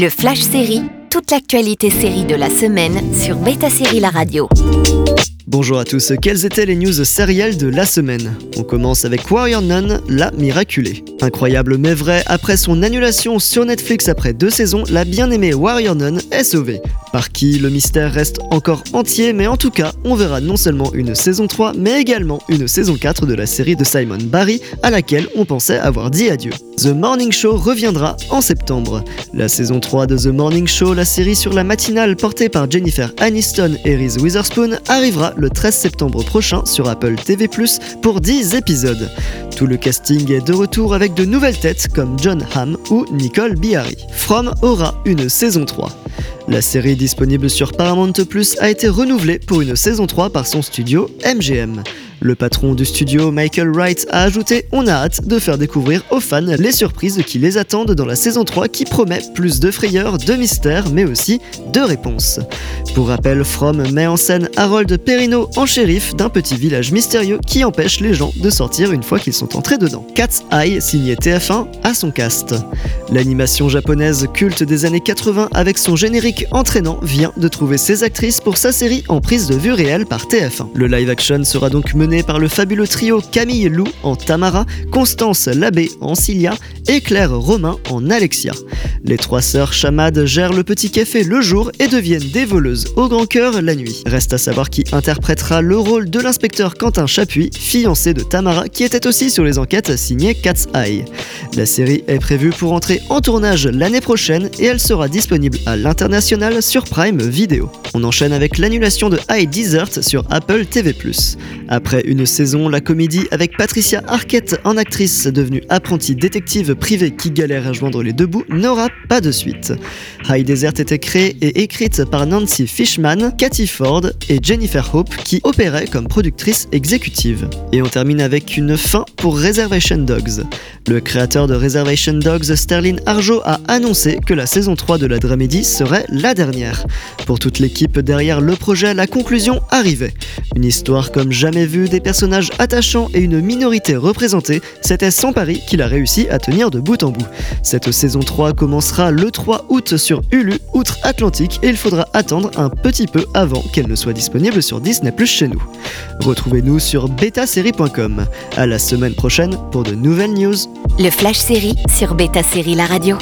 Le Flash Série, toute l'actualité série de la semaine sur Beta Série La Radio. Bonjour à tous, quelles étaient les news sérielles de la semaine? On commence avec Warrior Nun, la miraculée. Incroyable mais vrai, après son annulation sur Netflix après deux saisons, la bien-aimée Warrior Nun est sauvée. Par qui le mystère reste encore entier, mais en tout cas, on verra non seulement une saison 3, mais également une saison 4 de la série de Simon Barry, à laquelle on pensait avoir dit adieu. The Morning Show reviendra en septembre. La saison 3 de The Morning Show, la série sur la matinale portée par Jennifer Aniston et Reese Witherspoon, arrivera le 13 septembre prochain sur Apple TV+, pour 10 épisodes. Tout le casting est de retour avec de nouvelles têtes comme John Hamm ou Nicole Biari. From aura une saison 3. La série disponible sur Paramount Plus a été renouvelée pour une saison 3 par son studio MGM. Le patron du studio, Michael Wright, a ajouté On a hâte de faire découvrir aux fans les surprises qui les attendent dans la saison 3 qui promet plus de frayeur, de mystère, mais aussi de réponses. Pour rappel, From met en scène Harold Perrino en shérif d'un petit village mystérieux qui empêche les gens de sortir une fois qu'ils sont entrés dedans. Cat's Eye, signé TF1, a son cast. L'animation japonaise culte des années 80 avec son générique entraînant vient de trouver ses actrices pour sa série en prise de vue réelle par TF1. Le live action sera donc mené par le fabuleux trio Camille Lou en Tamara, Constance Labbé en Cilia et Claire Romain en Alexia. Les trois sœurs Chamad gèrent le petit café le jour et deviennent des voleuses au grand cœur la nuit. Reste à savoir qui interprétera le rôle de l'inspecteur Quentin Chapuis, fiancé de Tamara, qui était aussi sur les enquêtes signées Cat's Eye. La série est prévue pour entrer en tournage l'année prochaine et elle sera disponible à l'international sur Prime Video. On enchaîne avec l'annulation de High Desert sur Apple TV+. Après une saison, la comédie avec Patricia Arquette en actrice devenue apprentie détective privée qui galère à joindre les deux bouts n'aura pas de suite. High Desert était créée et écrite par Nancy Fishman, Cathy Ford et Jennifer Hope qui opéraient comme productrice exécutive. Et on termine avec une fin pour Reservation Dogs. Le créateur de Reservation Dogs, Sterling Arjo, a annoncé que la saison 3 de la dramédie serait la dernière. Pour derrière le projet, la conclusion arrivait. Une histoire comme jamais vue des personnages attachants et une minorité représentée, c'était sans pari qu'il a réussi à tenir de bout en bout. Cette saison 3 commencera le 3 août sur Hulu, outre-Atlantique, et il faudra attendre un petit peu avant qu'elle ne soit disponible sur Disney Plus chez nous. Retrouvez-nous sur betasérie.com. À la semaine prochaine pour de nouvelles news. Le Flash Série sur Beta Série La Radio.